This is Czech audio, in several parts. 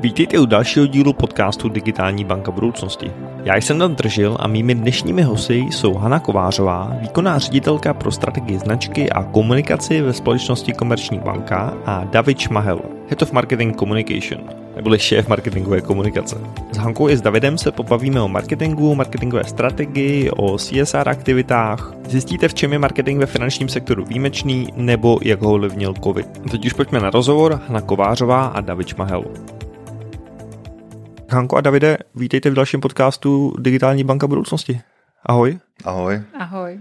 Vítejte u dalšího dílu podcastu Digitální banka budoucnosti. Já jsem Dan Držil a mými dnešními hosty jsou Hana Kovářová, výkonná ředitelka pro strategii značky a komunikaci ve společnosti Komerční banka a David Šmahel, Head of Marketing Communication, neboli šéf marketingové komunikace. S Hankou i s Davidem se pobavíme o marketingu, marketingové strategii, o CSR aktivitách, zjistíte, v čem je marketing ve finančním sektoru výjimečný nebo jak ho ovlivnil COVID. Teď už pojďme na rozhovor Hana Kovářová a David Šmahel. Hanko a Davide, vítejte v dalším podcastu Digitální banka budoucnosti. Ahoj. Ahoj. Ahoj.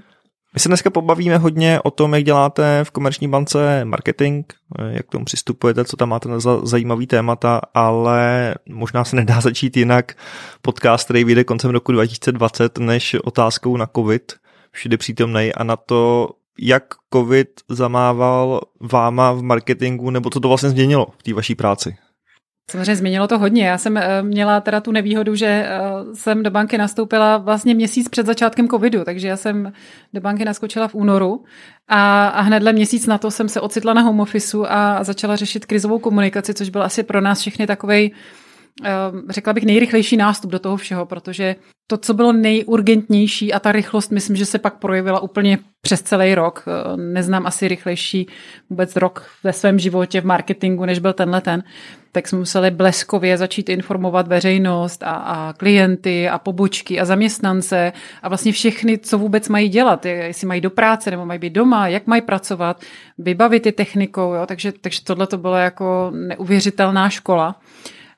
My se dneska pobavíme hodně o tom, jak děláte v komerční bance marketing, jak k tomu přistupujete, co tam máte za zajímavý témata, ale možná se nedá začít jinak podcast, který vyjde koncem roku 2020, než otázkou na COVID, všude přítomnej a na to, jak COVID zamával váma v marketingu, nebo co to vlastně změnilo v té vaší práci? Samozřejmě změnilo to hodně. Já jsem eh, měla teda tu nevýhodu, že eh, jsem do banky nastoupila vlastně měsíc před začátkem covidu, takže já jsem do banky naskočila v únoru a, a hnedle měsíc na to jsem se ocitla na home officeu a začala řešit krizovou komunikaci, což byl asi pro nás všechny takovej Ehm, řekla bych, nejrychlejší nástup do toho všeho, protože to, co bylo nejurgentnější a ta rychlost, myslím, že se pak projevila úplně přes celý rok. Ehm, neznám asi rychlejší vůbec rok ve svém životě v marketingu, než byl tenhle ten. Tak jsme museli bleskově začít informovat veřejnost a, a klienty a pobočky a zaměstnance a vlastně všechny, co vůbec mají dělat, jestli mají do práce nebo mají být doma, jak mají pracovat, vybavit je technikou. Jo? Takže, takže tohle to bylo jako neuvěřitelná škola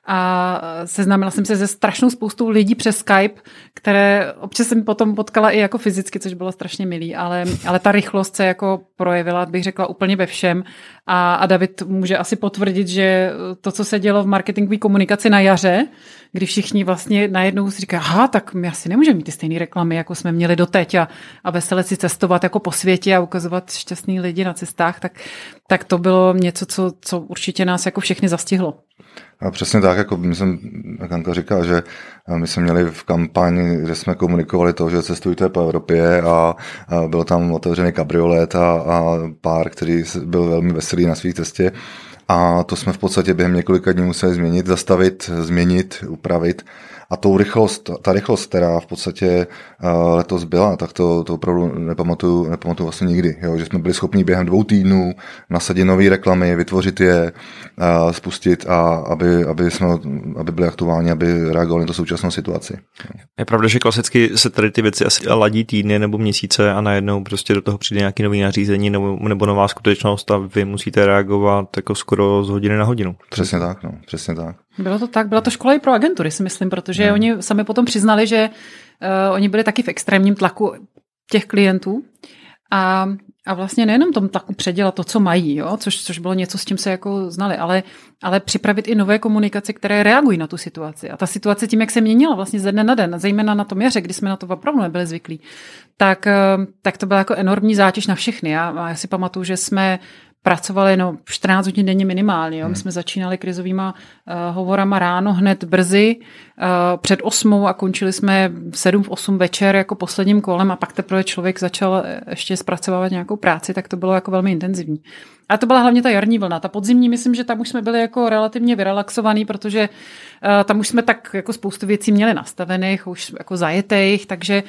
a seznámila jsem se se strašnou spoustou lidí přes Skype, které občas jsem potom potkala i jako fyzicky, což bylo strašně milý, ale, ale ta rychlost se jako projevila, bych řekla, úplně ve všem. A, a David může asi potvrdit, že to, co se dělo v marketingové komunikaci na jaře, kdy všichni vlastně najednou si říkají, aha, tak my asi nemůžeme mít ty stejné reklamy, jako jsme měli doteď a, a veselé si cestovat jako po světě a ukazovat šťastný lidi na cestách, tak, tak to bylo něco, co, co určitě nás jako všechny zastihlo. A přesně tak, jako jsem, jak Anka říká, že my jsme měli v kampani, kde jsme komunikovali to, že cestujte po Evropě a, a byl tam otevřený kabriolet a, a pár, který byl velmi veselý na své cestě. A to jsme v podstatě během několika dní museli změnit, zastavit, změnit, upravit a tou rychlost, ta rychlost, která v podstatě eh, letos byla, tak to, to opravdu nepamatuju, nepamatuju vlastně nikdy. Jo? Že jsme byli schopni během dvou týdnů nasadit nové reklamy, vytvořit je, a spustit a aby, aby, jsme, aby byly aktuální, aby reagovali na tu současnou situaci. Je pravda, že klasicky se tady ty věci asi ladí týdny nebo měsíce a najednou prostě do toho přijde nějaký nový nařízení nebo, nebo nová skutečnost a vy musíte reagovat jako skoro z hodiny na hodinu. Přesně tak, no, přesně tak. Bylo to tak, byla to škola i pro agentury, si myslím, protože hmm. oni sami potom přiznali, že uh, oni byli taky v extrémním tlaku těch klientů a, a vlastně nejenom tom tlaku předělat to, co mají, jo, což, což bylo něco, s tím se jako znali, ale, ale připravit i nové komunikace, které reagují na tu situaci. A ta situace tím, jak se měnila vlastně ze dne na den, zejména na tom jaře, kdy jsme na to opravdu nebyli zvyklí, tak, eh, tak to byla jako enormní zátěž na všechny. Já, já si pamatuju, že jsme pracovali no, 14 hodin denně minimálně. Jo. My hmm. jsme začínali krizovýma hovorama ráno hned brzy, uh, před osmou a končili jsme v 7 v 8 večer jako posledním kolem a pak teprve člověk začal ještě zpracovávat nějakou práci, tak to bylo jako velmi intenzivní. A to byla hlavně ta jarní vlna. Ta podzimní, myslím, že tam už jsme byli jako relativně vyrelaxovaný, protože tam už jsme tak jako spoustu věcí měli nastavených, už jako zajetých, takže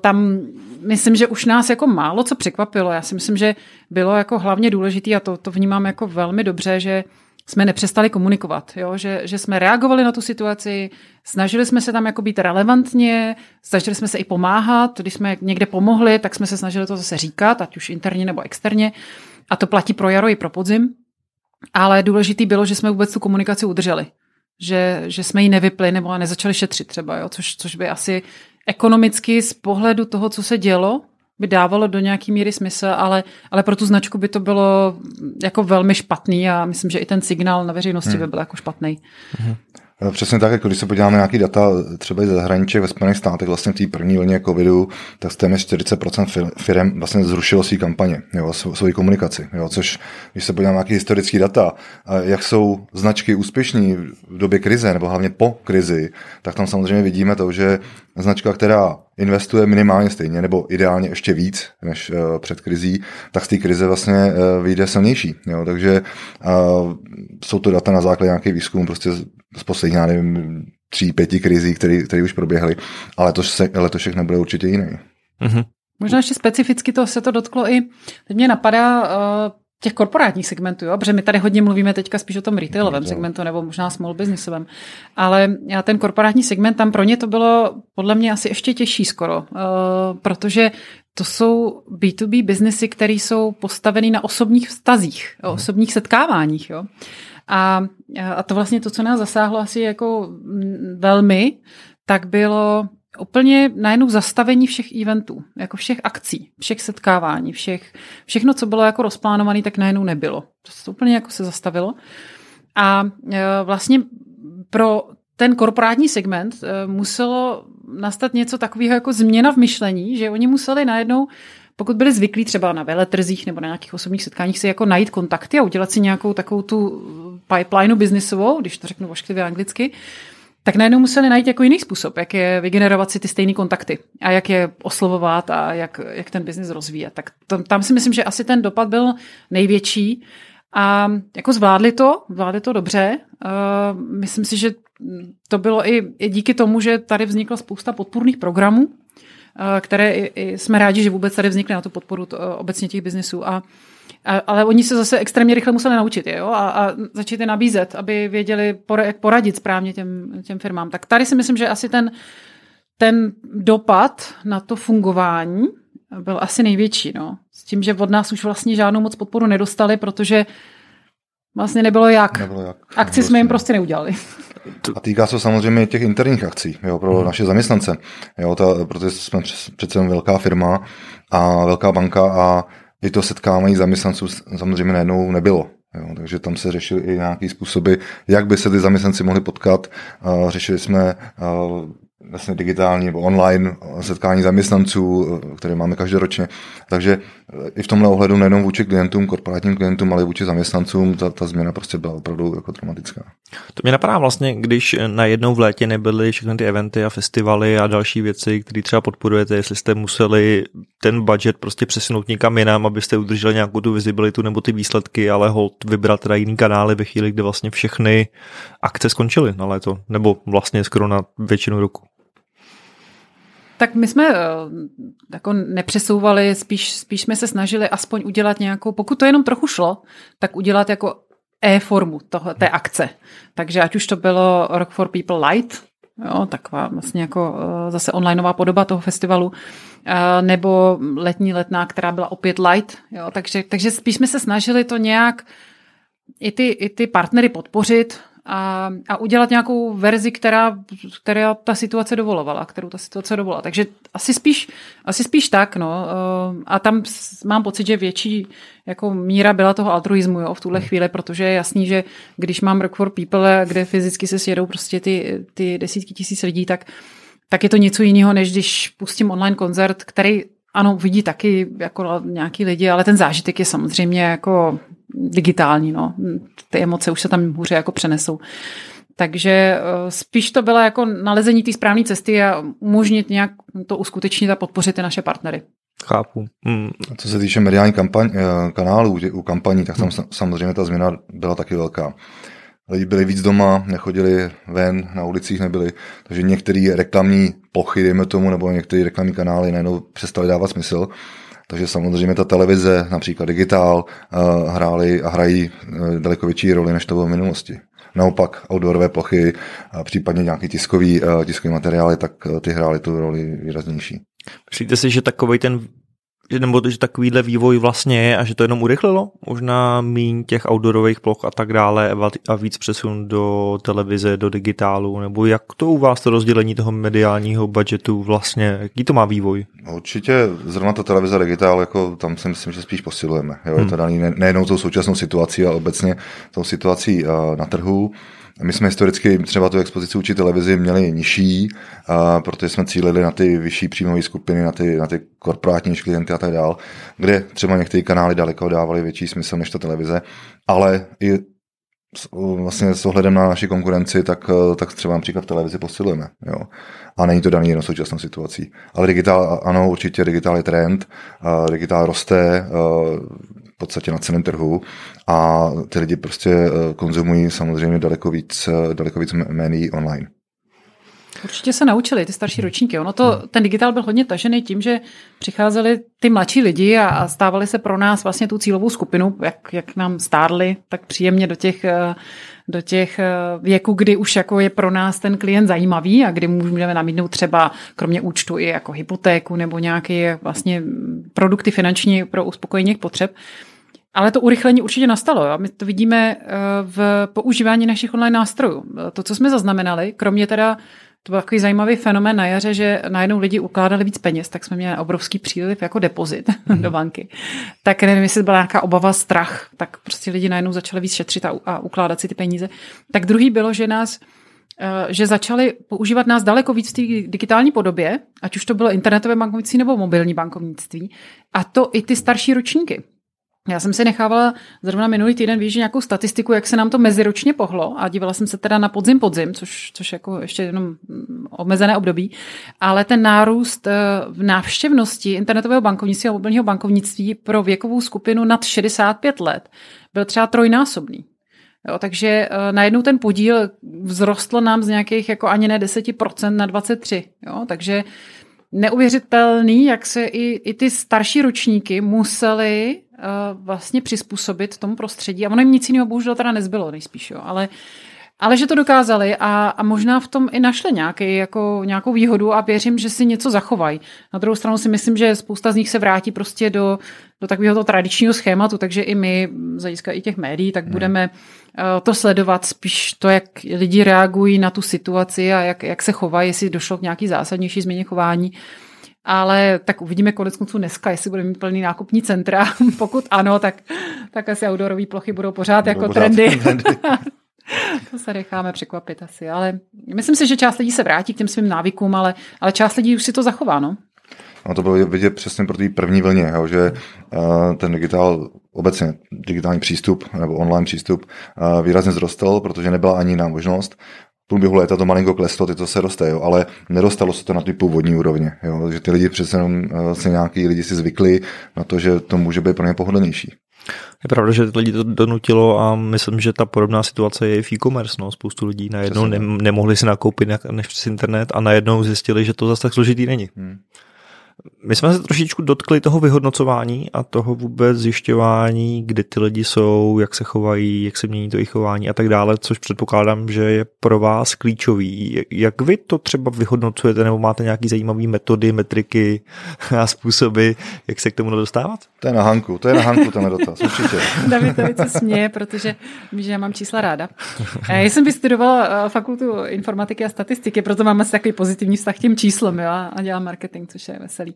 tam myslím, že už nás jako málo co překvapilo. Já si myslím, že bylo jako hlavně důležité a to, to vnímám jako velmi dobře, že jsme nepřestali komunikovat, jo? Že, že jsme reagovali na tu situaci, snažili jsme se tam jako být relevantně, snažili jsme se i pomáhat, když jsme někde pomohli, tak jsme se snažili to zase říkat, ať už interně nebo externě. A to platí pro jaro i pro podzim. Ale důležitý bylo, že jsme vůbec tu komunikaci udrželi. Že, že jsme ji nevypli nebo nezačali šetřit třeba, jo? Což, což by asi ekonomicky z pohledu toho, co se dělo, by dávalo do nějaký míry smysl, ale, ale pro tu značku by to bylo jako velmi špatný a myslím, že i ten signál na veřejnosti hmm. by byl jako špatný. Hmm. Eh, přesně tak, jako když se podíváme na nějaký data třeba i ze zahraničí ve Spojených státech, vlastně v té první vlně covidu, tak téměř 40% firm vlastně zrušilo své kampaně, jo, svoji komunikaci, jo, což když se podíváme na nějaké historické data, jak jsou značky úspěšní v době krize, nebo hlavně po krizi, tak tam samozřejmě vidíme to, že značka, která investuje minimálně stejně nebo ideálně ještě víc než uh, před krizí, tak z té krize vlastně uh, vyjde silnější. Jo? Takže uh, jsou to data na základě nějakých výzkumů prostě z posledních, já nevím, tří, pěti krizí, které už proběhly, ale to se, letošek nebude určitě jiný. Mm-hmm. Možná ještě specificky to se to dotklo i, teď mě napadá uh, těch korporátních segmentů, jo? protože my tady hodně mluvíme teďka spíš o tom retailovém no, segmentu nebo možná small businessovém, ale ten korporátní segment, tam pro ně to bylo podle mě asi ještě těžší skoro, uh, protože to jsou B2B biznesy, které jsou postaveny na osobních vztazích, hmm. osobních setkáváních. Jo? A, a to vlastně to, co nás zasáhlo asi jako velmi, tak bylo úplně najednou zastavení všech eventů, jako všech akcí, všech setkávání, všech, všechno, co bylo jako rozplánované, tak najednou nebylo. To se úplně jako se zastavilo. A e, vlastně pro ten korporátní segment e, muselo nastat něco takového jako změna v myšlení, že oni museli najednou pokud byli zvyklí třeba na veletrzích nebo na nějakých osobních setkáních si jako najít kontakty a udělat si nějakou takovou tu pipeline biznisovou, když to řeknu vošklivě anglicky, tak najednou museli najít jako jiný způsob, jak je vygenerovat si ty stejné kontakty a jak je oslovovat a jak, jak ten biznis rozvíjet. Tak tam, tam si myslím, že asi ten dopad byl největší a jako zvládli to, zvládli to dobře. Uh, myslím si, že to bylo i, i díky tomu, že tady vznikla spousta podpůrných programů, uh, které i, i jsme rádi, že vůbec tady vznikly na tu podporu to, uh, obecně těch biznisů. A a, ale oni se zase extrémně rychle museli naučit jo? A, a začít je nabízet, aby věděli, jak poradit správně těm, těm firmám. Tak tady si myslím, že asi ten, ten dopad na to fungování byl asi největší. No. S tím, že od nás už vlastně žádnou moc podporu nedostali, protože vlastně nebylo jak. Nebylo jak. Akci jsme jim prostě neudělali. A týká se samozřejmě těch interních akcí jo, pro hmm. naše zaměstnance. Jo, ta, protože jsme přece velká firma a velká banka a i to setkávání zaměstnanců samozřejmě najednou nebylo. Jo, takže tam se řešily i nějaké způsoby, jak by se ty zaměstnanci mohli potkat. Řešili jsme vlastně digitální nebo online setkání zaměstnanců, které máme každoročně. Takže i v tomhle ohledu nejenom vůči klientům, korporátním klientům, ale i vůči zaměstnancům, ta, ta změna prostě byla opravdu jako dramatická. To mě napadá vlastně, když najednou v létě nebyly všechny ty eventy a festivaly a další věci, které třeba podporujete, jestli jste museli ten budget prostě přesunout někam jinam, abyste udrželi nějakou tu vizibilitu nebo ty výsledky, ale hold vybrat teda jiný kanály ve chvíli, kdy vlastně všechny akce skončily na léto, nebo vlastně skoro na většinu roku. Tak my jsme eh, jako nepřesouvali, spíš, spíš jsme se snažili aspoň udělat nějakou, pokud to jenom trochu šlo, tak udělat jako e-formu toho, té akce. Takže ať už to bylo Rock for People Light, jo, taková vlastně jako eh, zase onlineová podoba toho festivalu, eh, nebo letní letná, která byla opět light. Jo, takže, takže spíš jsme se snažili to nějak i ty, i ty partnery podpořit, a, a udělat nějakou verzi, která, která ta situace dovolovala, kterou ta situace dovolila. Takže asi spíš, asi spíš tak, no. Eh, a tam mám pocit, že větší jako míra byla toho altruismu jo, v tuhle hmm. chvíli, protože je jasný, že když mám Rock for People, kde fyzicky se sjedou prostě ty, ty desítky tisíc lidí, tak, tak je to něco jiného, než když pustím online koncert, který ano, vidí taky jako nějaký lidi, ale ten zážitek je samozřejmě jako digitální, no. Ty emoce už se tam hůře jako přenesou. Takže eh, spíš to bylo jako nalezení té správné cesty a umožnit nějak to uskutečnit a podpořit ty naše partnery. Chápu. Hmm. Co se týče mediální kampaň, eh, kanálů u kampaní, tak tam hmm. samozřejmě ta změna byla taky velká. Lidi byli víc doma, nechodili ven, na ulicích nebyli, takže některé reklamní plochy, dejme tomu, nebo některé reklamní kanály najednou přestali dávat smysl. Takže samozřejmě ta televize, například digitál, eh, hrály a hrají eh, daleko větší roli, než to bylo v minulosti. Naopak outdoorové plochy, případně nějaký tiskový, eh, tiskový materiály, tak ty hrály tu roli výraznější. Myslíte si, že takový ten že, nebo že takovýhle vývoj vlastně je a že to jenom urychlilo? Možná míň těch outdoorových ploch a tak dále a víc přesun do televize, do digitálu, nebo jak to u vás to rozdělení toho mediálního budgetu vlastně, jaký to má vývoj? Určitě zrovna ta televize digitál, jako tam si myslím, že spíš posilujeme. Jo? Hmm. Je to daný nejenom tou současnou situací, ale obecně tou situací na trhu. My jsme historicky třeba tu expozici vůči televizi měli nižší, a protože jsme cílili na ty vyšší příjmové skupiny, na ty, na ty korporátní klienty a tak dál, kde třeba některé kanály daleko dávali větší smysl než ta televize, ale i vlastně s ohledem na naši konkurenci, tak, tak třeba například v televizi posilujeme. Jo. A není to daný jenom současnou situací. Ale digitál, ano, určitě digitál je trend, digitál roste v podstatě na celém trhu a ty lidi prostě konzumují samozřejmě daleko víc, daleko víc médií online. Určitě se naučili ty starší ročníky. Ono to, ten digitál byl hodně tažený tím, že přicházeli ty mladší lidi a, a stávali se pro nás vlastně tu cílovou skupinu, jak, jak nám stárli tak příjemně do těch, eh, do těch eh, věků, kdy už jako je pro nás ten klient zajímavý a kdy můžeme namítnout třeba kromě účtu i jako hypotéku nebo nějaké vlastně produkty finanční pro uspokojení potřeb. Ale to urychlení určitě nastalo. A my to vidíme eh, v používání našich online nástrojů. To, co jsme zaznamenali, kromě teda to byl takový zajímavý fenomén na jaře, že najednou lidi ukládali víc peněz, tak jsme měli obrovský příliv jako depozit mm. do banky. Tak nevím, jestli byla nějaká obava, strach, tak prostě lidi najednou začali víc šetřit a, a ukládat si ty peníze. Tak druhý bylo, že nás eh, že začali používat nás daleko víc v té digitální podobě, ať už to bylo internetové bankovnictví nebo mobilní bankovnictví, a to i ty starší ročníky. Já jsem si nechávala zrovna minulý týden víš, nějakou statistiku, jak se nám to meziročně pohlo a dívala jsem se teda na podzim podzim, což, což jako ještě jenom mm, omezené období, ale ten nárůst eh, v návštěvnosti internetového bankovnictví a mobilního bankovnictví pro věkovou skupinu nad 65 let byl třeba trojnásobný. Jo, takže uh, najednou ten podíl vzrostl nám z nějakých jako ani ne 10% na 23. Jo, takže neuvěřitelný, jak se i, i ty starší ročníky museli uh, vlastně přizpůsobit tomu prostředí. A ono jim nic jiného bohužel teda nezbylo nejspíš, jo. Ale, ale že to dokázali a, a možná v tom i našli nějaký, jako, nějakou výhodu a věřím, že si něco zachovají. Na druhou stranu si myslím, že spousta z nich se vrátí prostě do, do takového toho tradičního schématu, takže i my, z hlediska i těch médií, tak hmm. budeme uh, to sledovat spíš to, jak lidi reagují na tu situaci a jak, jak se chovají, jestli došlo k nějaký zásadnější změně chování. Ale tak uvidíme konec konců dneska, jestli budeme mít plný nákupní centra. Pokud ano, tak, tak asi outdoorové plochy budou pořád budou jako pořád trendy. trendy. to se necháme překvapit asi, ale myslím si, že část lidí se vrátí k těm svým návykům, ale, ale část lidí už si to zachová, no. No to bylo vidět přesně pro té první vlně, jo, že uh, ten digitál, obecně digitální přístup nebo online přístup uh, výrazně zrostl, protože nebyla ani jiná možnost. V průběhu léta to malinko kleslo, ty to se roste, jo, ale nedostalo se to na ty původní úrovně. Jo, že ty lidi přece jenom uh, se nějaký lidi si zvykli na to, že to může být pro ně pohodlnější. Je pravda, že lidi to donutilo a myslím, že ta podobná situace je i v e-commerce. No. Spoustu lidí najednou ne, nemohli si nakoupit než přes internet a najednou zjistili, že to zase tak složitý není. Hmm. My jsme se trošičku dotkli toho vyhodnocování a toho vůbec zjišťování, kde ty lidi jsou, jak se chovají, jak se mění to jejich chování a tak dále, což předpokládám, že je pro vás klíčový. Jak vy to třeba vyhodnocujete, nebo máte nějaký zajímavý metody, metriky a způsoby, jak se k tomu dostávat? To je na Hanku, to je na Hanku ten dotaz, určitě. David tady se směje, protože že já mám čísla ráda. Já jsem vystudovala eh, fakultu informatiky a statistiky, proto mám asi takový pozitivní vztah k těm číslům jo, a dělám marketing, což je veselý.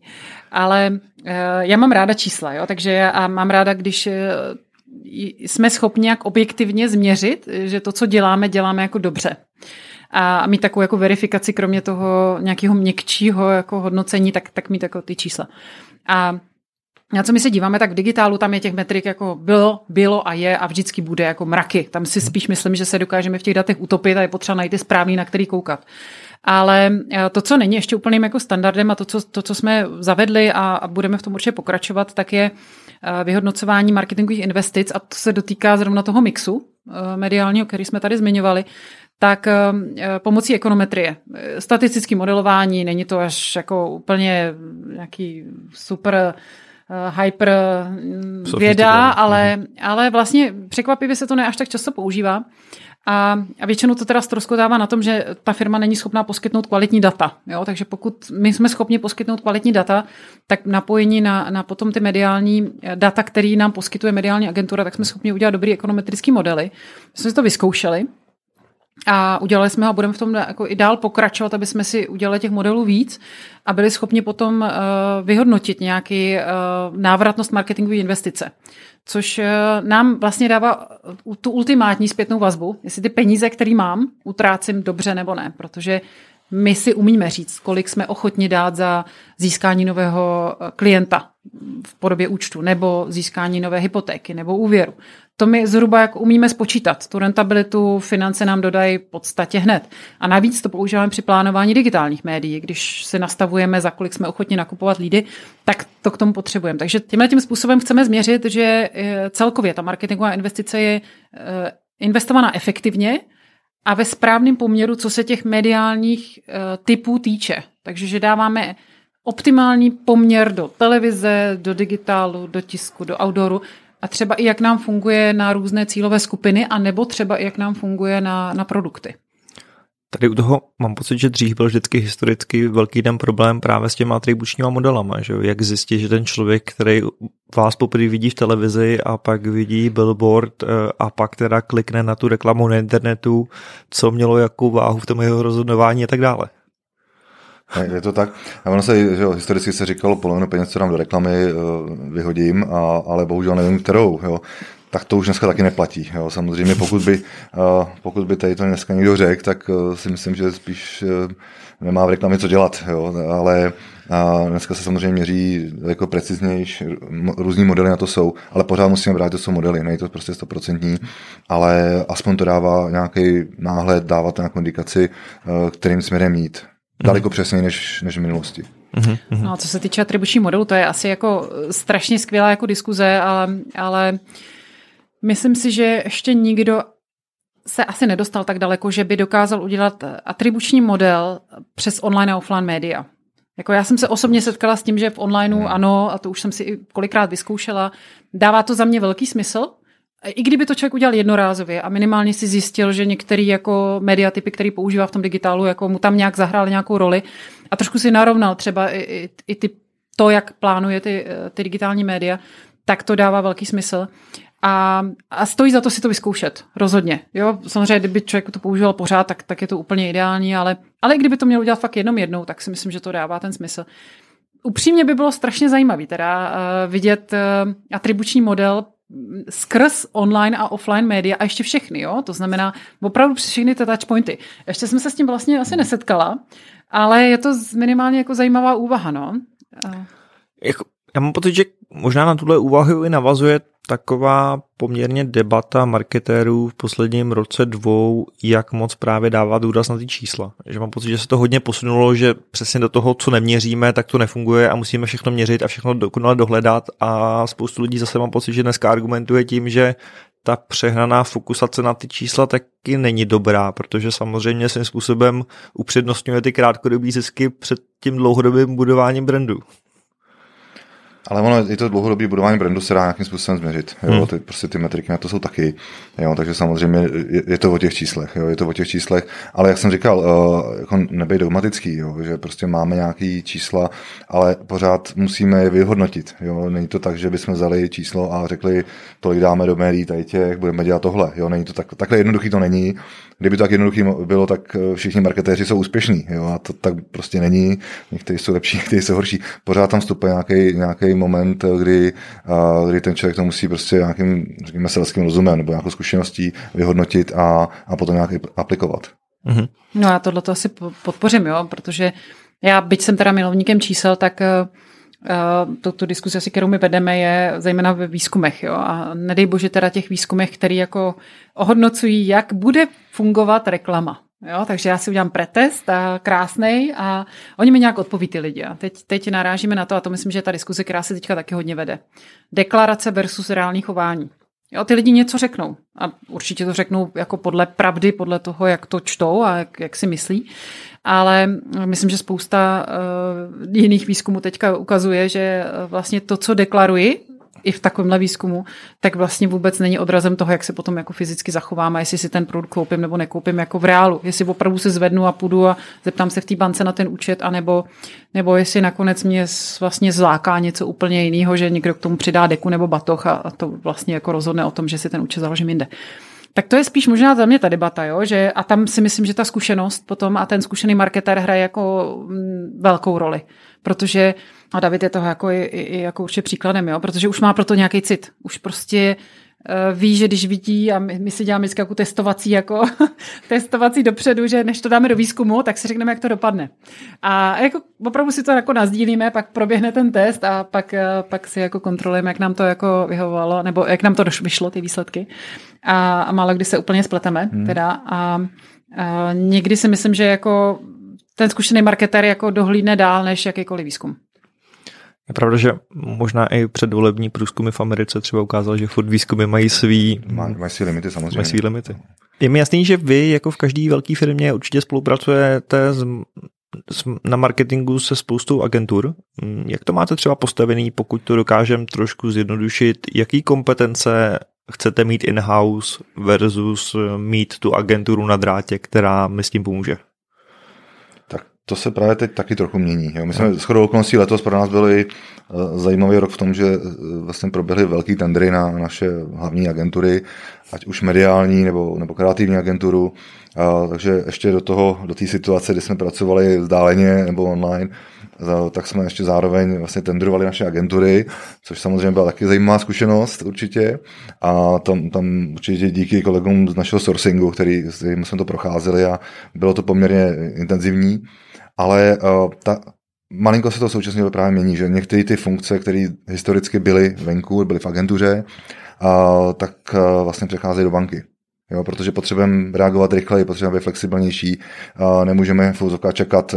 Ale eh, já mám ráda čísla, jo, takže já mám ráda, když eh, jsme schopni jak objektivně změřit, že to, co děláme, děláme jako dobře. A mít takovou jako verifikaci, kromě toho nějakého měkčího jako hodnocení, tak, tak mít jako ty čísla. A na co my se díváme, tak v digitálu tam je těch metrik jako bylo, bylo a je a vždycky bude jako mraky. Tam si spíš myslím, že se dokážeme v těch datech utopit a je potřeba najít ty správný, na který koukat. Ale eh, to, co není ještě úplným jako standardem a to, co, to, co jsme zavedli a, a budeme v tom určitě pokračovat, tak je eh, vyhodnocování marketingových investic a to se dotýká zrovna toho mixu eh, mediálního, který jsme tady zmiňovali, tak pomocí ekonometrie. Statistické modelování, není to až jako úplně nějaký super hyper mm, věda, ale, ale vlastně překvapivě se to ne až tak často používá. A, a většinou to teda ztroskotává na tom, že ta firma není schopná poskytnout kvalitní data. Jo? Takže pokud my jsme schopni poskytnout kvalitní data, tak napojení na, na potom ty mediální data, který nám poskytuje mediální agentura, tak jsme schopni udělat dobrý ekonometrický modely. My jsme si to vyzkoušeli a udělali jsme ho a budeme v tom jako i dál pokračovat, aby jsme si udělali těch modelů víc a byli schopni potom uh, vyhodnotit nějaký uh, návratnost marketingové investice. Což uh, nám vlastně dává tu ultimátní zpětnou vazbu, jestli ty peníze, které mám, utrácím dobře nebo ne, protože my si umíme říct, kolik jsme ochotni dát za získání nového klienta v podobě účtu, nebo získání nové hypotéky, nebo úvěru to my zhruba jak umíme spočítat. Tu rentabilitu finance nám dodají v podstatě hned. A navíc to používáme při plánování digitálních médií. Když si nastavujeme, za kolik jsme ochotni nakupovat lídy, tak to k tomu potřebujeme. Takže tímhle tím způsobem chceme změřit, že eh, celkově ta marketingová investice je eh, investovaná efektivně a ve správném poměru, co se těch mediálních eh, typů týče. Takže, že dáváme optimální poměr do televize, do digitálu, do tisku, do outdooru a třeba i jak nám funguje na různé cílové skupiny a nebo třeba i jak nám funguje na, na produkty. Tady u toho mám pocit, že dřív byl vždycky historicky velký ten problém právě s těma atribučníma modelama, že jak zjistit, že ten člověk, který vás poprvé vidí v televizi a pak vidí billboard eh, a pak teda klikne na tu reklamu na internetu, co mělo jakou váhu v tom jeho rozhodování a tak dále. Je to tak. A ono se, že jo, historicky se říkalo, polovinu peněz, co dám do reklamy, eh, vyhodím, a, ale bohužel nevím, kterou. Jo. Tak to už dneska taky neplatí. Jo. Samozřejmě pokud by, eh, pokud by tady to dneska někdo řekl, tak eh, si myslím, že spíš nemá v reklamě co dělat. Jo. Ale dneska se samozřejmě měří jako preciznější, různý modely na to jsou, ale pořád musíme brát, to jsou modely, není to prostě stoprocentní, ale aspoň to dává nějaký náhled, dávat nějakou indikaci, kterým směrem mít daleko přesněji než, než v minulosti. Mm-hmm. No a co se týče atribuční modelu, to je asi jako strašně skvělá jako diskuze, ale, ale myslím si, že ještě nikdo se asi nedostal tak daleko, že by dokázal udělat atribuční model přes online a offline média. Jako já jsem se osobně setkala s tím, že v onlineu hmm. ano, a to už jsem si i kolikrát vyzkoušela, dává to za mě velký smysl, i kdyby to člověk udělal jednorázově a minimálně si zjistil, že některý jako mediatypy, který používá v tom digitálu, jako mu tam nějak zahrál nějakou roli a trošku si narovnal třeba i, i, i ty, to, jak plánuje ty, ty digitální média, tak to dává velký smysl. A, a stojí za to si to vyzkoušet, rozhodně. Jo, samozřejmě, kdyby člověk to používal pořád, tak, tak je to úplně ideální, ale, ale i kdyby to měl udělat fakt jenom jednou, tak si myslím, že to dává ten smysl. Upřímně by bylo strašně zajímavé teda uh, vidět uh, atribuční model skrz online a offline média a ještě všechny, jo? To znamená opravdu všechny ty touchpointy. Ještě jsme se s tím vlastně asi nesetkala, ale je to minimálně jako zajímavá úvaha, no. Jako, já mám pocit, že možná na tuhle úvahu i navazuje taková poměrně debata marketérů v posledním roce dvou, jak moc právě dává důraz na ty čísla. Že mám pocit, že se to hodně posunulo, že přesně do toho, co neměříme, tak to nefunguje a musíme všechno měřit a všechno dokonale dohledat a spoustu lidí zase mám pocit, že dneska argumentuje tím, že ta přehnaná fokusace na ty čísla taky není dobrá, protože samozřejmě svým způsobem upřednostňuje ty krátkodobé zisky před tím dlouhodobým budováním brandu. Ale ono, i to dlouhodobé budování brandu se dá nějakým způsobem změřit. Jo? Hmm. Ty, prostě ty metriky na to jsou taky. Jo? Takže samozřejmě je, je, to o těch číslech. Jo? Je to o těch číslech. Ale jak jsem říkal, uh, jako nebej dogmatický, jo? že prostě máme nějaký čísla, ale pořád musíme je vyhodnotit. Jo? Není to tak, že bychom vzali číslo a řekli, tolik dáme do médií, tady těch, budeme dělat tohle. Jo? Není to tak, takhle jednoduchý to není. Kdyby to tak jednoduchý bylo, tak eh, všichni marketéři jsou úspěšní. Jo? A to tak prostě není. Někteří jsou lepší, někteří jsou horší. Pořád tam vstupuje nějaký, nějaký moment, kdy, kdy ten člověk to musí prostě nějakým, řekněme, selským rozumem nebo nějakou zkušeností vyhodnotit a, a potom nějak aplikovat. Mm-hmm. No a tohle to asi podpořím, jo, protože já, byť jsem teda milovníkem čísel, tak Uh, to, tu diskuzi asi, kterou my vedeme, je zejména ve výzkumech. Jo? A nedej bože teda těch výzkumech, který jako ohodnocují, jak bude fungovat reklama. Jo, takže já si udělám pretest a krásný a oni mi nějak odpoví ty lidi. A teď, teď narážíme na to, a to myslím, že ta diskuse, která se teďka taky hodně vede. Deklarace versus reální chování. Jo, ty lidi něco řeknou a určitě to řeknou jako podle pravdy, podle toho, jak to čtou a jak, jak si myslí. Ale myslím, že spousta uh, jiných výzkumů teďka ukazuje, že vlastně to, co deklaruji, i v takovémhle výzkumu, tak vlastně vůbec není odrazem toho, jak se potom jako fyzicky zachováme, jestli si ten produkt koupím nebo nekoupím jako v reálu. Jestli opravdu se zvednu a půjdu a zeptám se v té bance na ten účet, anebo, nebo jestli nakonec mě vlastně zláká něco úplně jiného, že někdo k tomu přidá deku nebo batoh a, a to vlastně jako rozhodne o tom, že si ten účet založím jinde. Tak to je spíš možná za mě ta debata, jo? Že, a tam si myslím, že ta zkušenost potom a ten zkušený marketer hraje jako mm, velkou roli. Protože a David je toho jako, i, i, jako určitě příkladem, jo? protože už má proto nějaký cit. Už prostě uh, ví, že když vidí, a my, my si děláme vždycky jako testovací, jako testovací dopředu, že než to dáme do výzkumu, tak si řekneme, jak to dopadne. A jako opravdu si to jako nazdílíme, pak proběhne ten test a pak, uh, pak si jako kontrolujeme, jak nám to jako vyhovovalo, nebo jak nám to vyšlo, ty výsledky. A, a málo kdy se úplně spleteme, hmm. teda. A, a někdy si myslím, že jako ten zkušený marketer jako dohlídne dál než jakýkoliv výzkum. Je pravda, že možná i předvolební průzkumy v Americe třeba ukázal, že furt výzkumy mají svý... Mají maj svý limity samozřejmě. Mají svý limity. Je mi jasný, že vy jako v každé velké firmě určitě spolupracujete s, s, na marketingu se spoustou agentur. Jak to máte třeba postavený, pokud to dokážeme trošku zjednodušit, jaký kompetence chcete mít in-house versus mít tu agenturu na drátě, která mi s tím pomůže? To se právě teď taky trochu mění. Jo. My jsme shodou okolností letos pro nás byli uh, zajímavý rok v tom, že uh, vlastně proběhly velký tendry na naše hlavní agentury, ať už mediální nebo, nebo kreativní agenturu. Uh, takže ještě do toho, do té situace, kdy jsme pracovali vzdáleně nebo online, tak jsme ještě zároveň vlastně tendrovali naše agentury, což samozřejmě byla taky zajímavá zkušenost určitě. A tam, tam určitě díky kolegům z našeho sourcingu, který, s kterým jsme to procházeli a bylo to poměrně intenzivní ale uh, ta, malinko se to současně právě mění, že některé ty funkce, které historicky byly venku, byly v agentuře, uh, tak uh, vlastně přecházejí do banky. Jo, protože potřebujeme reagovat rychleji, potřebujeme být flexibilnější, uh, nemůžeme v čekat,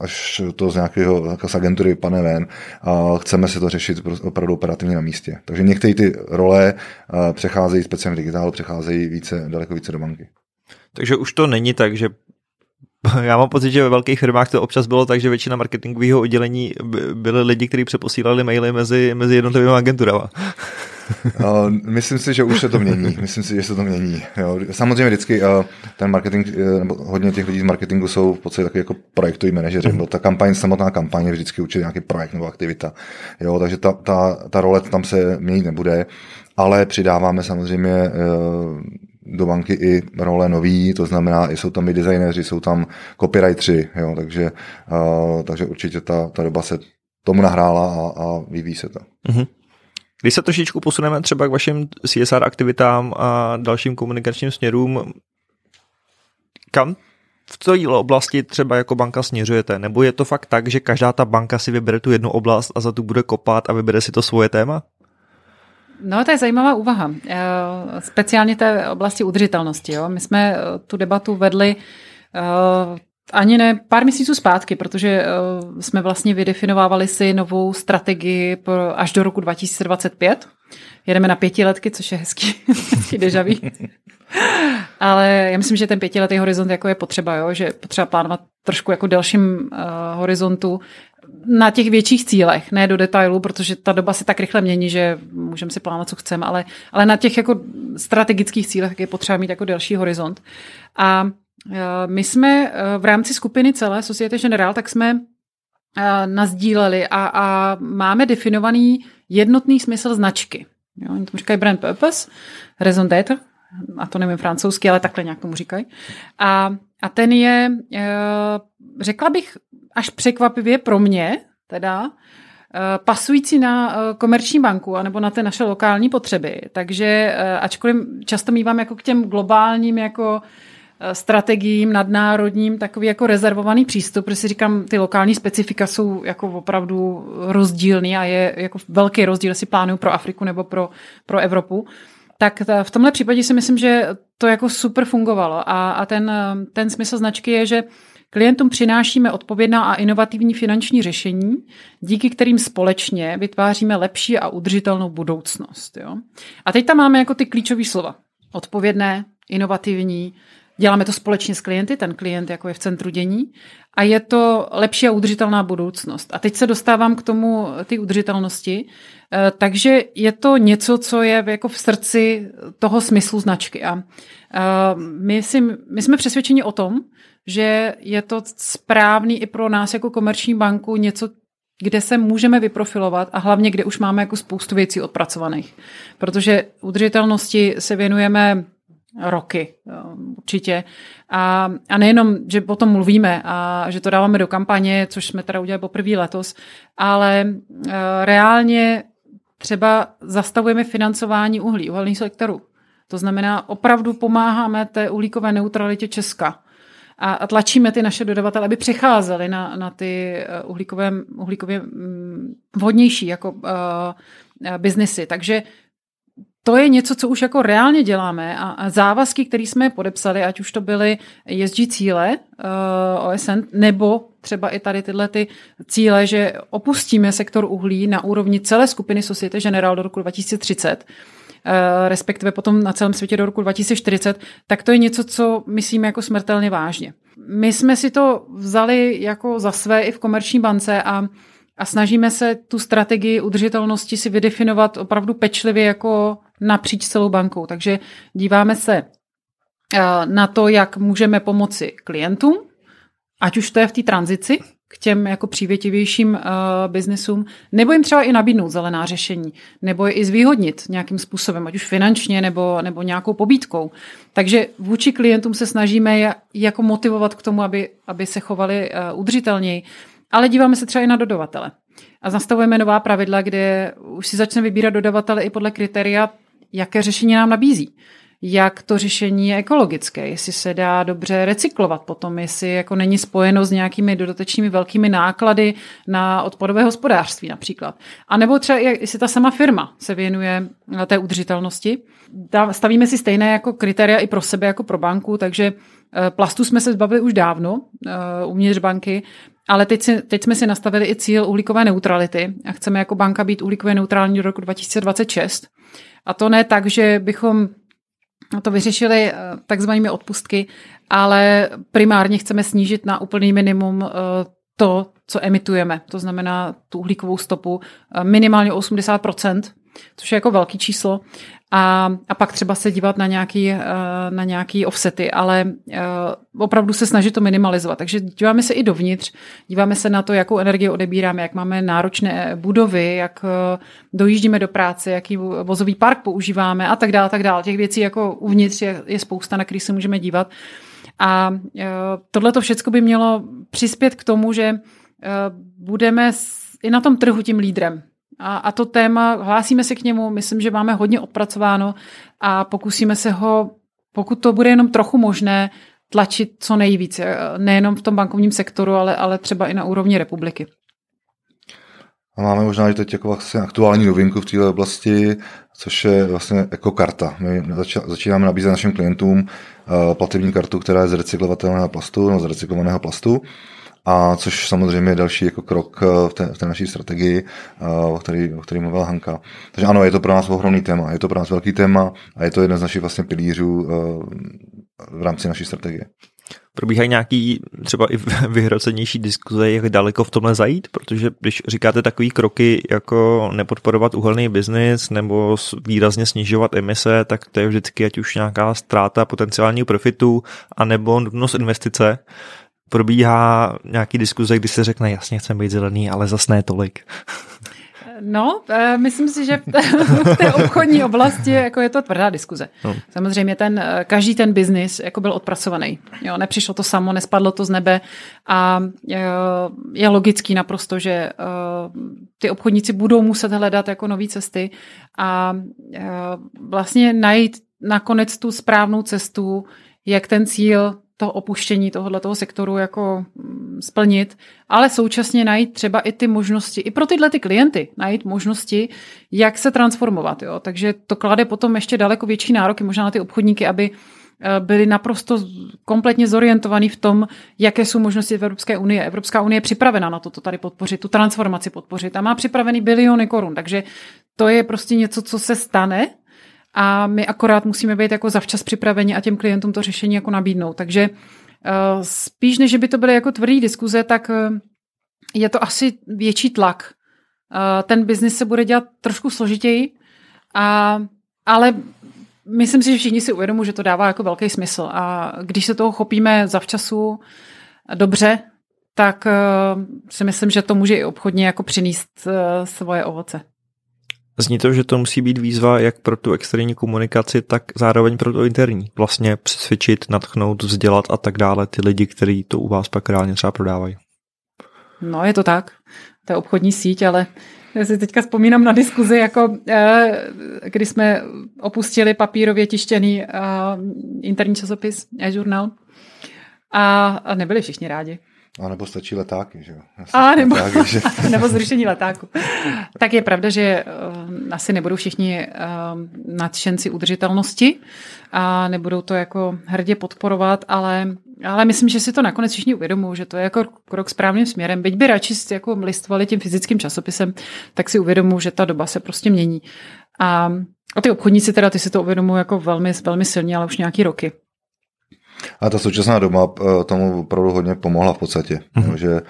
až to z nějakého jako z agentury pane ven. Chceme si to řešit opravdu operativně na místě. Takže některé ty role přecházejí speciálně digitálu, přecházejí více, daleko více do banky. Takže už to není tak, že Já mám pocit, že ve velkých firmách to občas bylo tak, že většina marketingového oddělení byly lidi, kteří přeposílali maily mezi, mezi jednotlivými agenturama. Myslím si, že už se to mění. Myslím si, že se to mění. Jo. Samozřejmě vždycky ten marketing, e, nebo hodně těch lidí z marketingu jsou v podstatě takový jako projektoví manažeři. Mm. Ta kampaň, samotná kampaně vždycky určitě nějaký projekt nebo aktivita. Jo, takže ta, ta, ta role tam se měnit nebude, ale přidáváme samozřejmě do banky i role nový, to znamená, jsou tam i designéři, jsou tam copywriteri, jo, takže, uh, takže určitě ta, ta doba se tomu nahrála a, a vyvíjí se to. Mm-hmm. Když se trošičku posuneme třeba k vašim CSR aktivitám a dalším komunikačním směrům, kam v této oblasti třeba jako banka směřujete? Nebo je to fakt tak, že každá ta banka si vybere tu jednu oblast a za tu bude kopat a vybere si to svoje téma? No, to je zajímavá úvaha. Eh, speciálně té oblasti udržitelnosti. Jo. My jsme eh, tu debatu vedli eh, ani ne pár měsíců zpátky, protože jsme vlastně vydefinovávali si novou strategii až do roku 2025. Jedeme na pětiletky, což je hezký, hezký dežavý. Ale já myslím, že ten pětiletý horizont jako je potřeba, jo? že potřeba plánovat trošku jako delším uh, horizontu na těch větších cílech, ne do detailu, protože ta doba se tak rychle mění, že můžeme si plánovat, co chceme, ale, ale na těch jako strategických cílech je potřeba mít jako delší horizont. A uh, my jsme uh, v rámci skupiny celé Societe General, tak jsme nazdíleli a, a máme definovaný jednotný smysl značky. Jo, oni tomu říkají brand purpose, raison d'être, a to nevím francouzsky, ale takhle nějak tomu říkají. A, a ten je, řekla bych, až překvapivě pro mě, teda, eh, pasující na eh, komerční banku anebo na ty naše lokální potřeby. Takže ačkoliv často mývám jako k těm globálním jako strategiím nadnárodním takový jako rezervovaný přístup, protože si říkám, ty lokální specifika jsou jako opravdu rozdílný a je jako velký rozdíl, jestli plánuju pro Afriku nebo pro, pro Evropu tak v tomhle případě si myslím, že to jako super fungovalo a, a ten, ten smysl značky je, že klientům přinášíme odpovědná a inovativní finanční řešení, díky kterým společně vytváříme lepší a udržitelnou budoucnost. Jo? A teď tam máme jako ty klíčové slova. Odpovědné, inovativní, děláme to společně s klienty, ten klient jako je v centru dění a je to lepší a udržitelná budoucnost. A teď se dostávám k tomu ty udržitelnosti, Eh, takže je to něco, co je jako v srdci toho smyslu značky. A eh, my, si, my jsme přesvědčeni o tom, že je to správný i pro nás jako komerční banku něco, kde se můžeme vyprofilovat a hlavně, kde už máme jako spoustu věcí odpracovaných. Protože udržitelnosti se věnujeme roky, určitě. A, a nejenom, že o tom mluvíme a že to dáváme do kampaně, což jsme teda udělali poprvé letos, ale uh, reálně třeba zastavujeme financování uhlí, uhelných sektorů. To znamená, opravdu pomáháme té uhlíkové neutralitě Česka a, tlačíme ty naše dodavatele, aby přecházeli na, na ty eh, uhlíkové, uhlíkově mm, vhodnější jako uh, biznesy. Takže to je něco, co už jako reálně děláme a, a závazky, které jsme podepsali, ať už to byly jezdí cíle uh, OSN, nebo třeba i tady tyhle ty cíle, že opustíme sektor uhlí na úrovni celé skupiny Societe General do roku 2030, Eh, respektive potom na celém světě do roku 2040, tak to je něco, co myslíme jako smrtelně vážně. My jsme si to vzali jako za své i v komerční bance a a snažíme se tu strategii udržitelnosti si vydefinovat opravdu pečlivě jako napříč celou bankou. Takže díváme se eh, na to, jak můžeme pomoci klientům, ať už to je v té tranzici, k těm jako přívětivějším uh, biznesům, nebo jim třeba i nabídnout zelená řešení, nebo je i zvýhodnit nějakým způsobem, ať už finančně nebo, nebo nějakou pobídkou. Takže vůči klientům se snažíme jako motivovat k tomu, aby, aby se chovali uh, udržitelněji, ale díváme se třeba i na dodavatele. A nastavujeme nová pravidla, kde už si začne vybírat dodavatele i podle kritéria, jaké řešení nám nabízí jak to řešení je ekologické, jestli se dá dobře recyklovat potom, jestli jako není spojeno s nějakými dodatečnými velkými náklady na odpadové hospodářství například. A nebo třeba jestli ta sama firma se věnuje té udržitelnosti. Stavíme si stejné jako kritéria i pro sebe, jako pro banku, takže eh, plastu jsme se zbavili už dávno eh, uvnitř banky, ale teď, si, teď jsme si nastavili i cíl uhlíkové neutrality a chceme jako banka být uhlíkově neutrální do roku 2026. A to ne tak, že bychom to vyřešili eh, takzvanými odpustky, ale primárně chceme snížit na úplný minimum eh, to, co emitujeme. To znamená tu uhlíkovou stopu eh, minimálně 80%, což je jako velký číslo. A, a pak třeba se dívat na nějaký, na nějaký offsety, ale opravdu se snažit to minimalizovat. Takže díváme se i dovnitř, díváme se na to, jakou energii odebíráme, jak máme náročné budovy, jak dojíždíme do práce, jaký vozový park používáme a tak dále, tak dále. Těch věcí jako uvnitř je, je spousta, na který se můžeme dívat. A tohle to všechno by mělo přispět k tomu, že budeme i na tom trhu tím lídrem. A, a to téma, hlásíme se k němu, myslím, že máme hodně odpracováno a pokusíme se ho, pokud to bude jenom trochu možné, tlačit co nejvíc, nejenom v tom bankovním sektoru, ale, ale třeba i na úrovni republiky. A máme možná i teď jako vlastně aktuální novinku v této oblasti, což je vlastně ekokarta. My začínáme nabízet našim klientům eh, platební kartu, která je z recyklovatelného plastu, no z recyklovaného plastu a což samozřejmě je další jako krok eh, v té, v té naší strategii, eh, o který, o který mluvila Hanka. Takže ano, je to pro nás ohromný téma, je to pro nás velký téma a je to jeden z našich vlastně pilířů eh, v rámci naší strategie. Probíhají nějaký třeba i vyhrocenější diskuze, jak daleko v tomhle zajít? Protože když říkáte takové kroky, jako nepodporovat uhelný biznis nebo výrazně snižovat emise, tak to je vždycky ať už nějaká ztráta potenciálního profitu, anebo nutnost investice probíhá nějaký diskuze, kdy se řekne, jasně chceme být zelený, ale zas ne tolik. No, eh, myslím si, že v té obchodní oblasti jako je to tvrdá diskuze. No. Samozřejmě ten, eh, každý ten biznis jako byl odpracovaný. Jo, nepřišlo to samo, nespadlo to z nebe a eh, je logický naprosto, že ty obchodníci budou muset hledat jako nové cesty a vlastně najít nakonec tu správnou cestu, jak ten cíl toho opuštění tohohle toho sektoru jako mm, splnit, ale současně najít třeba i ty možnosti, i pro tyhle ty klienty, najít možnosti, jak se transformovat. Jo? Takže to klade potom ještě daleko větší nároky možná na ty obchodníky, aby eh, byli naprosto kompletně zorientovaní v tom, jaké jsou možnosti v Evropské unie. Evropská unie je připravena na to, to tady podpořit, tu transformaci podpořit a má připravený biliony korun. Takže to je prostě něco, co se stane a my akorát musíme být jako zavčas připraveni a těm klientům to řešení jako nabídnout. Takže eh, spíš než by to byly jako tvrdý diskuze, tak eh, je to asi větší tlak. Eh, ten biznis se bude dělat trošku složitěji, a, ale myslím si, že všichni si uvědomují, že to dává jako velký smysl. A když se toho chopíme zavčasu dobře, tak si myslím, že to může i obchodně jako přinést svoje ovoce. Zní to, že to musí být výzva jak pro tu externí komunikaci, tak zároveň pro to interní. Vlastně přesvědčit, natchnout, vzdělat a tak dále ty lidi, kteří to u vás pak reálně třeba prodávají. No, je to tak. To je obchodní síť, ale Já si teďka vzpomínám na diskuzi, jako kdy jsme opustili papírově tištěný interní časopis a žurnál a nebyli všichni rádi. A nebo stačí letáky, že jo? A nebo, letáky, že... nebo zrušení letáku. Tak je pravda, že uh, asi nebudou všichni uh, nadšenci udržitelnosti a nebudou to jako hrdě podporovat, ale, ale myslím, že si to nakonec všichni uvědomují, že to je jako krok správným směrem. Byť by radši jako listovali tím fyzickým časopisem, tak si uvědomují, že ta doba se prostě mění. A, a ty obchodníci teda, ty si to uvědomují jako velmi, velmi silně, ale už nějaký roky. A ta současná doba eh, tomu opravdu hodně pomohla v podstatě, mm-hmm. že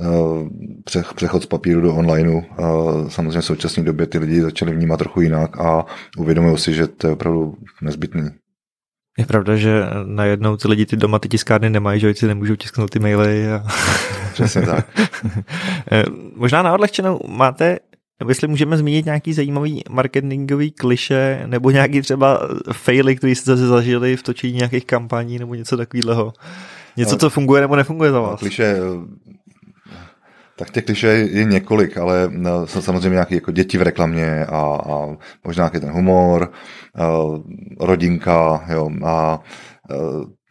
eh, přechod z papíru do onlineu. Samozřejmě v současné době ty lidi začali vnímat trochu jinak a uvědomují si, že to je opravdu nezbytný. Je pravda, že najednou ty lidi ty doma ty tiskárny nemají, že si nemůžou tisknout ty maily. A... Přesně tak. Eh, možná na odlehčenou máte nebo jestli můžeme zmínit nějaký zajímavý marketingový kliše nebo nějaký třeba faily, který jste zase zažili v točení nějakých kampaní nebo něco takového. Něco, co funguje nebo nefunguje za vás. Kliše, tak těch kliše je několik, ale no, jsou samozřejmě nějaké jako děti v reklamě a, a možná nějaký ten humor, rodinka, jo, a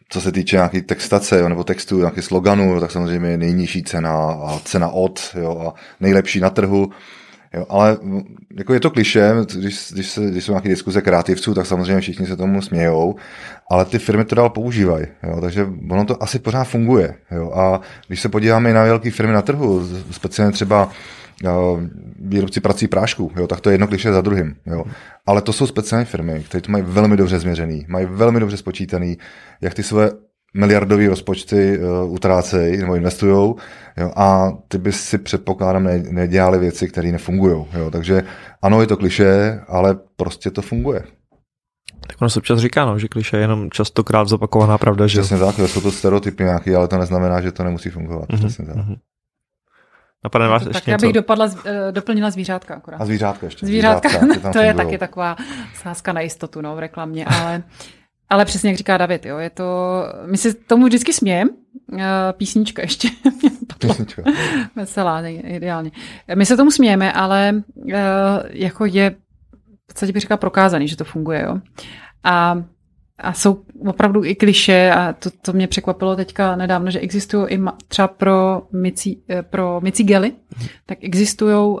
co se týče nějaké textace jo, nebo textu, nějaký sloganů, tak samozřejmě nejnižší cena a cena od jo, a nejlepší na trhu. Jo, ale jako je to kliše, když, když, se, když jsou nějaké diskuze kreativců, tak samozřejmě všichni se tomu smějou, ale ty firmy to dál používají, jo, takže ono to asi pořád funguje. Jo, a když se podíváme na velké firmy na trhu, speciálně třeba výrobci prací prášků, jo, tak to je jedno kliše za druhým. Jo. Ale to jsou speciální firmy, které to mají velmi dobře změřený, mají velmi dobře spočítaný, jak ty své miliardové rozpočty uh, utrácejí nebo investují a ty by si předpokládám ne, nedělali věci, které nefungují. Takže ano, je to kliše, ale prostě to funguje. Tak ono se občas říká, no, že kliše je jenom častokrát zopakovaná pravda. Že... Přesně tak, jsou to stereotypy nějaké, ale to neznamená, že to nemusí fungovat. Mm-hmm. Přesně tak. Mm-hmm. Napadne vás tak ještě já bych dopadla, eh, doplnila zvířátka akorát. A zvířátka ještě. Zvířátka, zvířátka to je taky taková sázka na jistotu no, v reklamě, ale ale přesně jak říká David, jo, je to, my si tomu vždycky smějem, uh, písnička ještě. Písnička. Veselá, ideálně. My se tomu smějeme, ale uh, jako je v podstatě bych říkala prokázaný, že to funguje, jo. A a jsou opravdu i kliše a to, to mě překvapilo teďka nedávno, že existují i třeba pro mycí, eh, pro mycí gely, tak existují uh,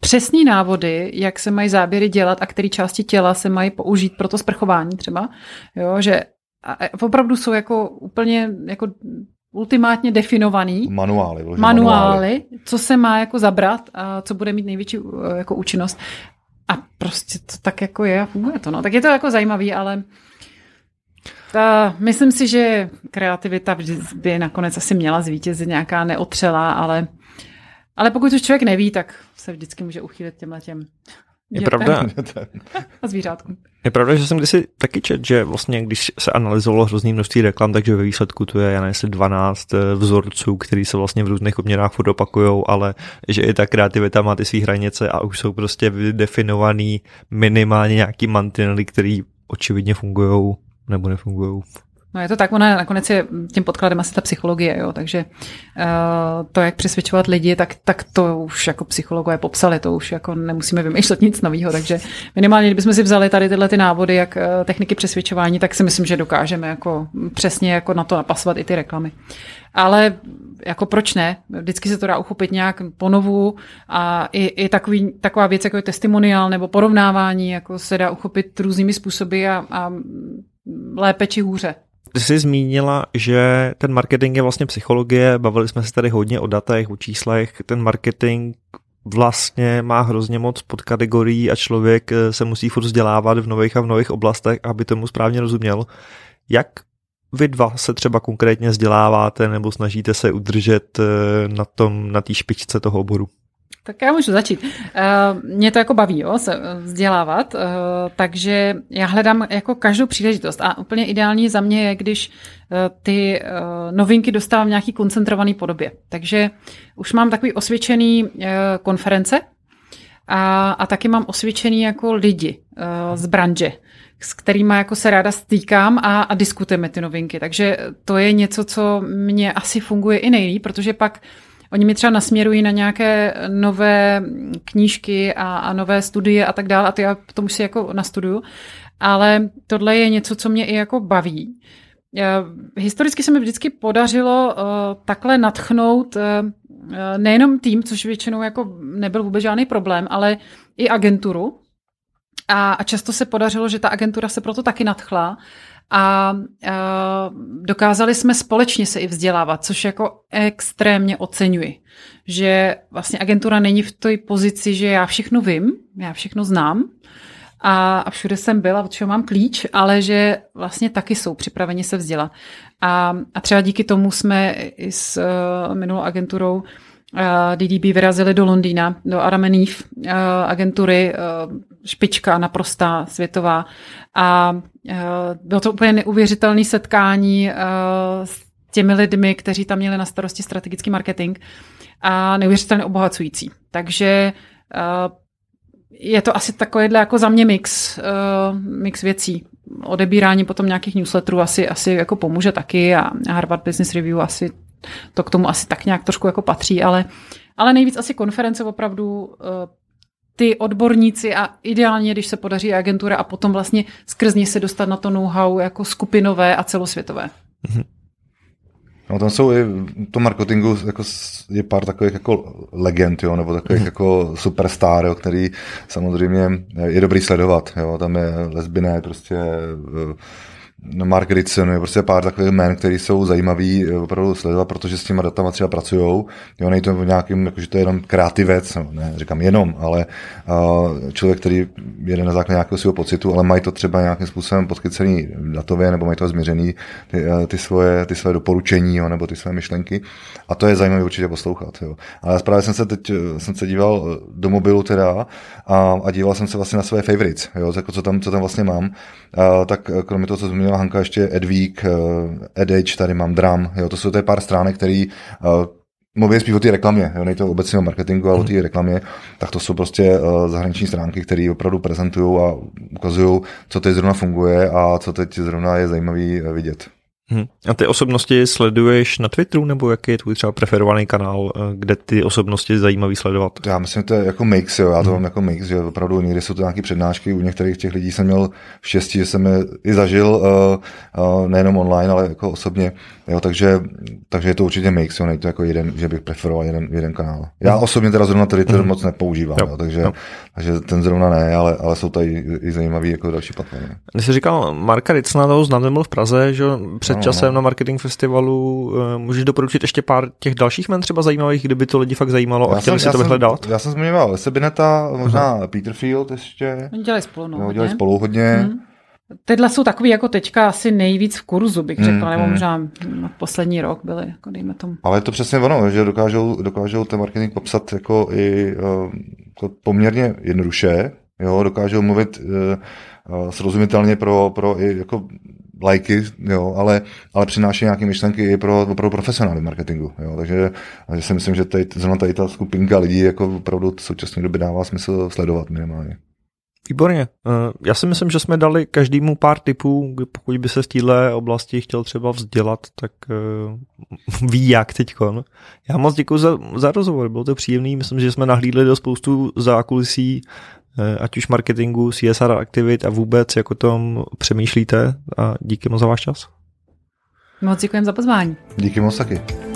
přesní návody, jak se mají záběry dělat a které části těla se mají použít pro to sprchování třeba, jo, že a opravdu jsou jako úplně jako ultimátně definovaný manuály, manuály, manuály, co se má jako zabrat a co bude mít největší eh, jako účinnost. A prostě to tak jako je a funguje to. No. Tak je to jako zajímavý, ale ta, myslím si, že kreativita by nakonec asi měla zvítězit nějaká neotřelá, ale, ale pokud už člověk neví, tak se vždycky může uchýlit těmhle těm je pravda. A zvířátkům. Je pravda, že jsem kdysi taky čet, že vlastně když se analyzovalo hrozný množství reklam, takže ve výsledku tu je, já nevím, 12 eh, vzorců, který se vlastně v různých obměrách furt opakují, ale že i ta kreativita má ty své hranice a už jsou prostě vydefinovaný minimálně nějaký mantinely, který očividně fungují nebo nefungují. No je to tak, ona nakonec je tím podkladem asi ta psychologie, jo, takže uh, to, jak přesvědčovat lidi, tak, tak to už jako psychologové popsali, to už jako nemusíme vymýšlet nic nového, takže minimálně, kdybychom si vzali tady tyhle ty návody, jak uh, techniky přesvědčování, tak si myslím, že dokážeme jako přesně jako na to napasovat i ty reklamy. Ale jako proč ne? Vždycky se to dá uchopit nějak ponovu a i, i takový, taková věc, jako je testimoniál nebo porovnávání, jako se dá uchopit různými způsoby a, a lépe či hůře. Ty jsi zmínila, že ten marketing je vlastně psychologie, bavili jsme se tady hodně o datech, o číslech, ten marketing vlastně má hrozně moc podkategorií a člověk eh, se musí furt vzdělávat v nových a v nových oblastech, aby tomu správně rozuměl. Jak vy dva se třeba konkrétně vzděláváte nebo snažíte se udržet eh, na tom, na té špičce toho oboru? Tak já můžu začít. Uh, mě to jako baví, jo, se eh, vzdělávat, uh, takže já hledám jako každou příležitost a úplně ideální za mě je, když ty novinky dostávám v nějaký koncentrovaný podobě. Takže už mám takový osvědčený konference a, a taky mám osvědčený jako lidi z branže s kterými jako se ráda stýkám a, a diskutujeme ty novinky. Takže to je něco, co mě asi funguje i nejlíp, protože pak oni mi třeba nasměrují na nějaké nové knížky a, a nové studie a tak dále a ty já tomu si jako nastuduju. Ale tohle je něco, co mě i jako baví. Historicky se mi vždycky podařilo uh, takhle natchnout uh, nejenom tým, což většinou jako nebyl vůbec žádný problém, ale i agenturu. A, a často se podařilo, že ta agentura se proto taky nadchla a, a dokázali jsme společně se i vzdělávat, což jako extrémně oceňuji. Že vlastně agentura není v té pozici, že já všechno vím, já všechno znám, a, všude jsem byla, od čeho mám klíč, ale že vlastně taky jsou připraveni se vzdělat. A, a třeba díky tomu jsme i s uh, minulou agenturou uh, DDB vyrazili do Londýna, do Aramenív uh, agentury, uh, špička naprostá světová. A bylo to úplně neuvěřitelné setkání s těmi lidmi, kteří tam měli na starosti strategický marketing a neuvěřitelně obohacující. Takže je to asi takovýhle jako za mě mix, mix věcí. Odebírání potom nějakých newsletterů asi, asi jako pomůže taky a Harvard Business Review asi to k tomu asi tak nějak trošku jako patří, ale, ale nejvíc asi konference opravdu uh, ty odborníci a ideálně, když se podaří agentura a potom vlastně skrz ně se dostat na to know-how jako skupinové a celosvětové. Mm-hmm. No tam jsou i to marketingu jako je pár takových jako legend, jo, nebo takových mm. jako superstar, jo, který samozřejmě je dobrý sledovat. Jo. Tam je lesbiné, prostě eh, Mark Ritson je prostě pár takových jmen, který jsou zajímavý eh, opravdu sledovat, protože s těma datama třeba pracují. Jo, nejde to nějakým, jako, že to je jenom kreativec, no, ne, říkám jenom, ale uh, člověk, který jede na základě nějakého svého pocitu, ale mají to třeba nějakým způsobem podchycený datově, nebo mají to změřený ty, uh, ty, svoje, ty svoje doporučení, jo, nebo ty své myšlenky. A to je zajímavé určitě poslouchat. Jo. Ale právě jsem se teď jsem se díval do mobilu teda a, a díval jsem se vlastně na své favorites, jo, jako co, tam, co tam vlastně mám. Uh, tak kromě toho, co zmínila Hanka, ještě Edvík, uh, Edage, tady mám Dram, jo, to jsou ty pár stránek, který uh, mluvím spíš o té reklamě, jo, nejde to obecně o marketingu, ale o té reklamě, tak to jsou prostě uh, zahraniční stránky, které opravdu prezentují a ukazují, co teď zrovna funguje a co teď zrovna je zajímavý vidět. Hmm. A ty osobnosti sleduješ na Twitteru, nebo jaký je tvůj třeba preferovaný kanál, eh, kde ty osobnosti zajímavý sledovat? Já myslím, že to je jako mix, jo. já to hmm. mám jako mix, že opravdu někdy jsou to nějaké přednášky, u některých těch lidí jsem měl štěstí, že jsem je i zažil, uh, uh, nejenom online, ale jako osobně, jo, takže, takže je to určitě mix, jo, nejde to jako jeden, že bych preferoval jeden, jeden kanál. Já hmm. osobně teda zrovna Twitter hmm. moc nepoužívám, jo. Jo, takže, jo. takže ten zrovna ne, ale, ale jsou tady i, zajímavý jako další platformy. Když jsi říkal Marka Ricna, toho znám, v Praze, že před no, časem no. na marketing festivalu. Eh, můžeš doporučit ještě pár těch dalších men třeba zajímavých, kdyby to lidi fakt zajímalo a chtěli si to vyhledat? Já jsem zmiňoval Sebineta, možná uh-huh. Peterfield ještě. Oni dělají spolu, no. Jo, dělají spolu hodně. Hmm. Tyhle jsou takový jako teďka asi nejvíc v kurzu, bych řekla, mm, nebo mm. možná poslední rok byly, jako dejme tomu. Ale je to přesně ono, že dokážou, dokážou ten marketing popsat jako i uh, poměrně jednoduše, jo, dokážou mluvit uh, srozumitelně pro, pro i jako lajky, jo, ale, ale přináší nějaké myšlenky i pro, pro profesionály marketingu. Jo, takže, takže si myslím, že tady, zrovna tady ta skupinka lidí jako opravdu v současné době dává smysl sledovat minimálně. Výborně. Eh, já si myslím, že jsme dali každému pár tipů, pokud by se v této oblasti chtěl třeba vzdělat, tak eh, ví jak teďkon. Já moc děkuji za, za rozhovor, bylo to příjemný, myslím, že jsme nahlídli do spoustu zákulisí Eh, ať už marketingu, CSR aktivit a vůbec, jak o tom přemýšlíte a díky moc za váš čas. Moc děkujeme za pozvání. Díky moc taky.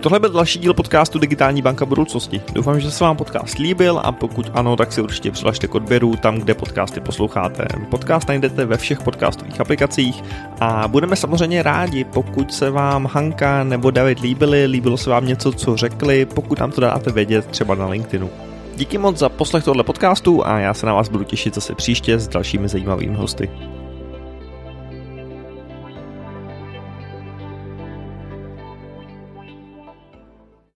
Tohle byl další díl podcastu Digitální banka budoucnosti. Doufám, že se vám podcast líbil a pokud ano, tak si určitě přihlašte k odběru tam, kde podcasty posloucháte. Podcast najdete ve všech podcastových aplikacích a budeme samozřejmě rádi, pokud se vám Hanka nebo David líbili, líbilo se vám něco, co řekli, pokud nám to dáte vědět třeba na LinkedInu. Díky moc za poslech tohle podcastu a já se na vás budu těšit zase příště s dalšími zajímavými hosty.